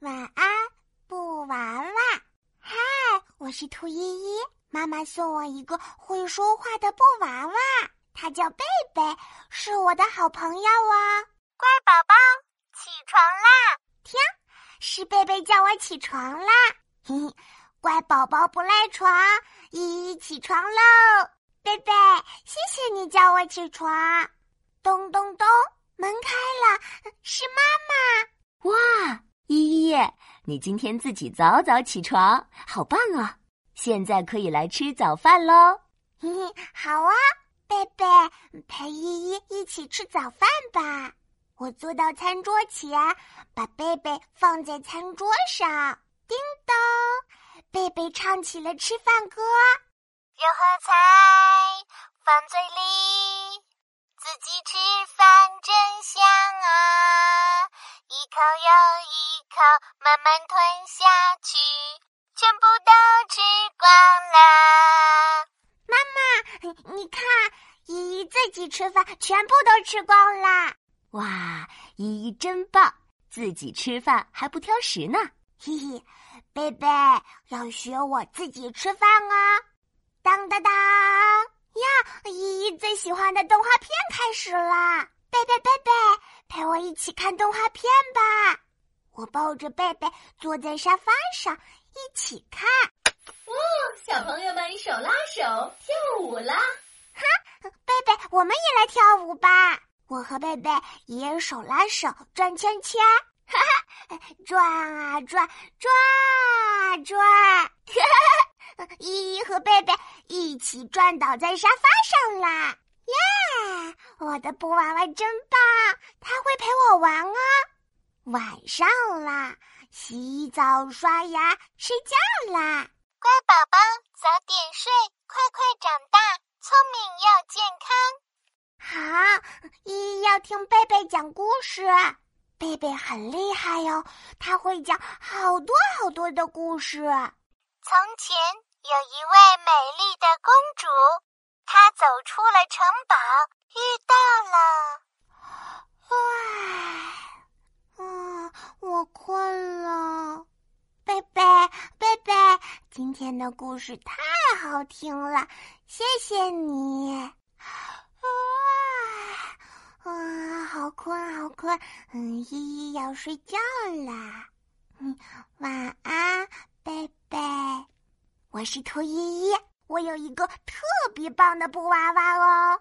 晚安，布娃娃。嗨，我是兔依依，妈妈送我一个会说话的布娃娃，它叫贝贝，是我的好朋友哦。乖宝宝，起床啦！听，是贝贝叫我起床啦。嘿嘿，乖宝宝不赖床，依依起床喽。贝贝，谢谢你叫我起床。咚咚咚，门开了，是妈妈。你今天自己早早起床，好棒啊！现在可以来吃早饭喽。嘿嘿，好啊，贝贝，陪依依一起吃早饭吧。我坐到餐桌前，把贝贝放在餐桌上。叮咚，贝贝唱起了吃饭歌。有好菜放嘴里，口慢慢吞下去，全部都吃光了。妈妈，你看，依依自己吃饭，全部都吃光了。哇，依依真棒，自己吃饭还不挑食呢。嘿嘿，贝贝要学我自己吃饭啊！当当当呀，依依最喜欢的动画片开始了。贝贝贝贝，陪我一起看动画片吧。我抱着贝贝坐在沙发上一起看。哦，小朋友们手拉手跳舞啦！哈，贝贝，我们也来跳舞吧！我和贝贝也手拉手转圈圈，哈哈，转啊转，转啊转，哈哈，依依和贝贝一起转倒在沙发上啦！耶，我的布娃娃真棒，它会陪我玩啊！晚上啦，洗澡、刷牙、睡觉啦。乖宝宝，早点睡，快快长大，聪明又健康。好，依依要听贝贝讲故事。贝贝很厉害哟，他会讲好多好多的故事。从前有一位美丽的公主，她走出了城堡，遇到了。哇！啊，我困了，贝贝，贝贝，今天的故事太好听了，谢谢你。啊啊，好困，好困，嗯，依依要睡觉了。晚安，贝贝。我是兔依依，我有一个特别棒的布娃娃哦。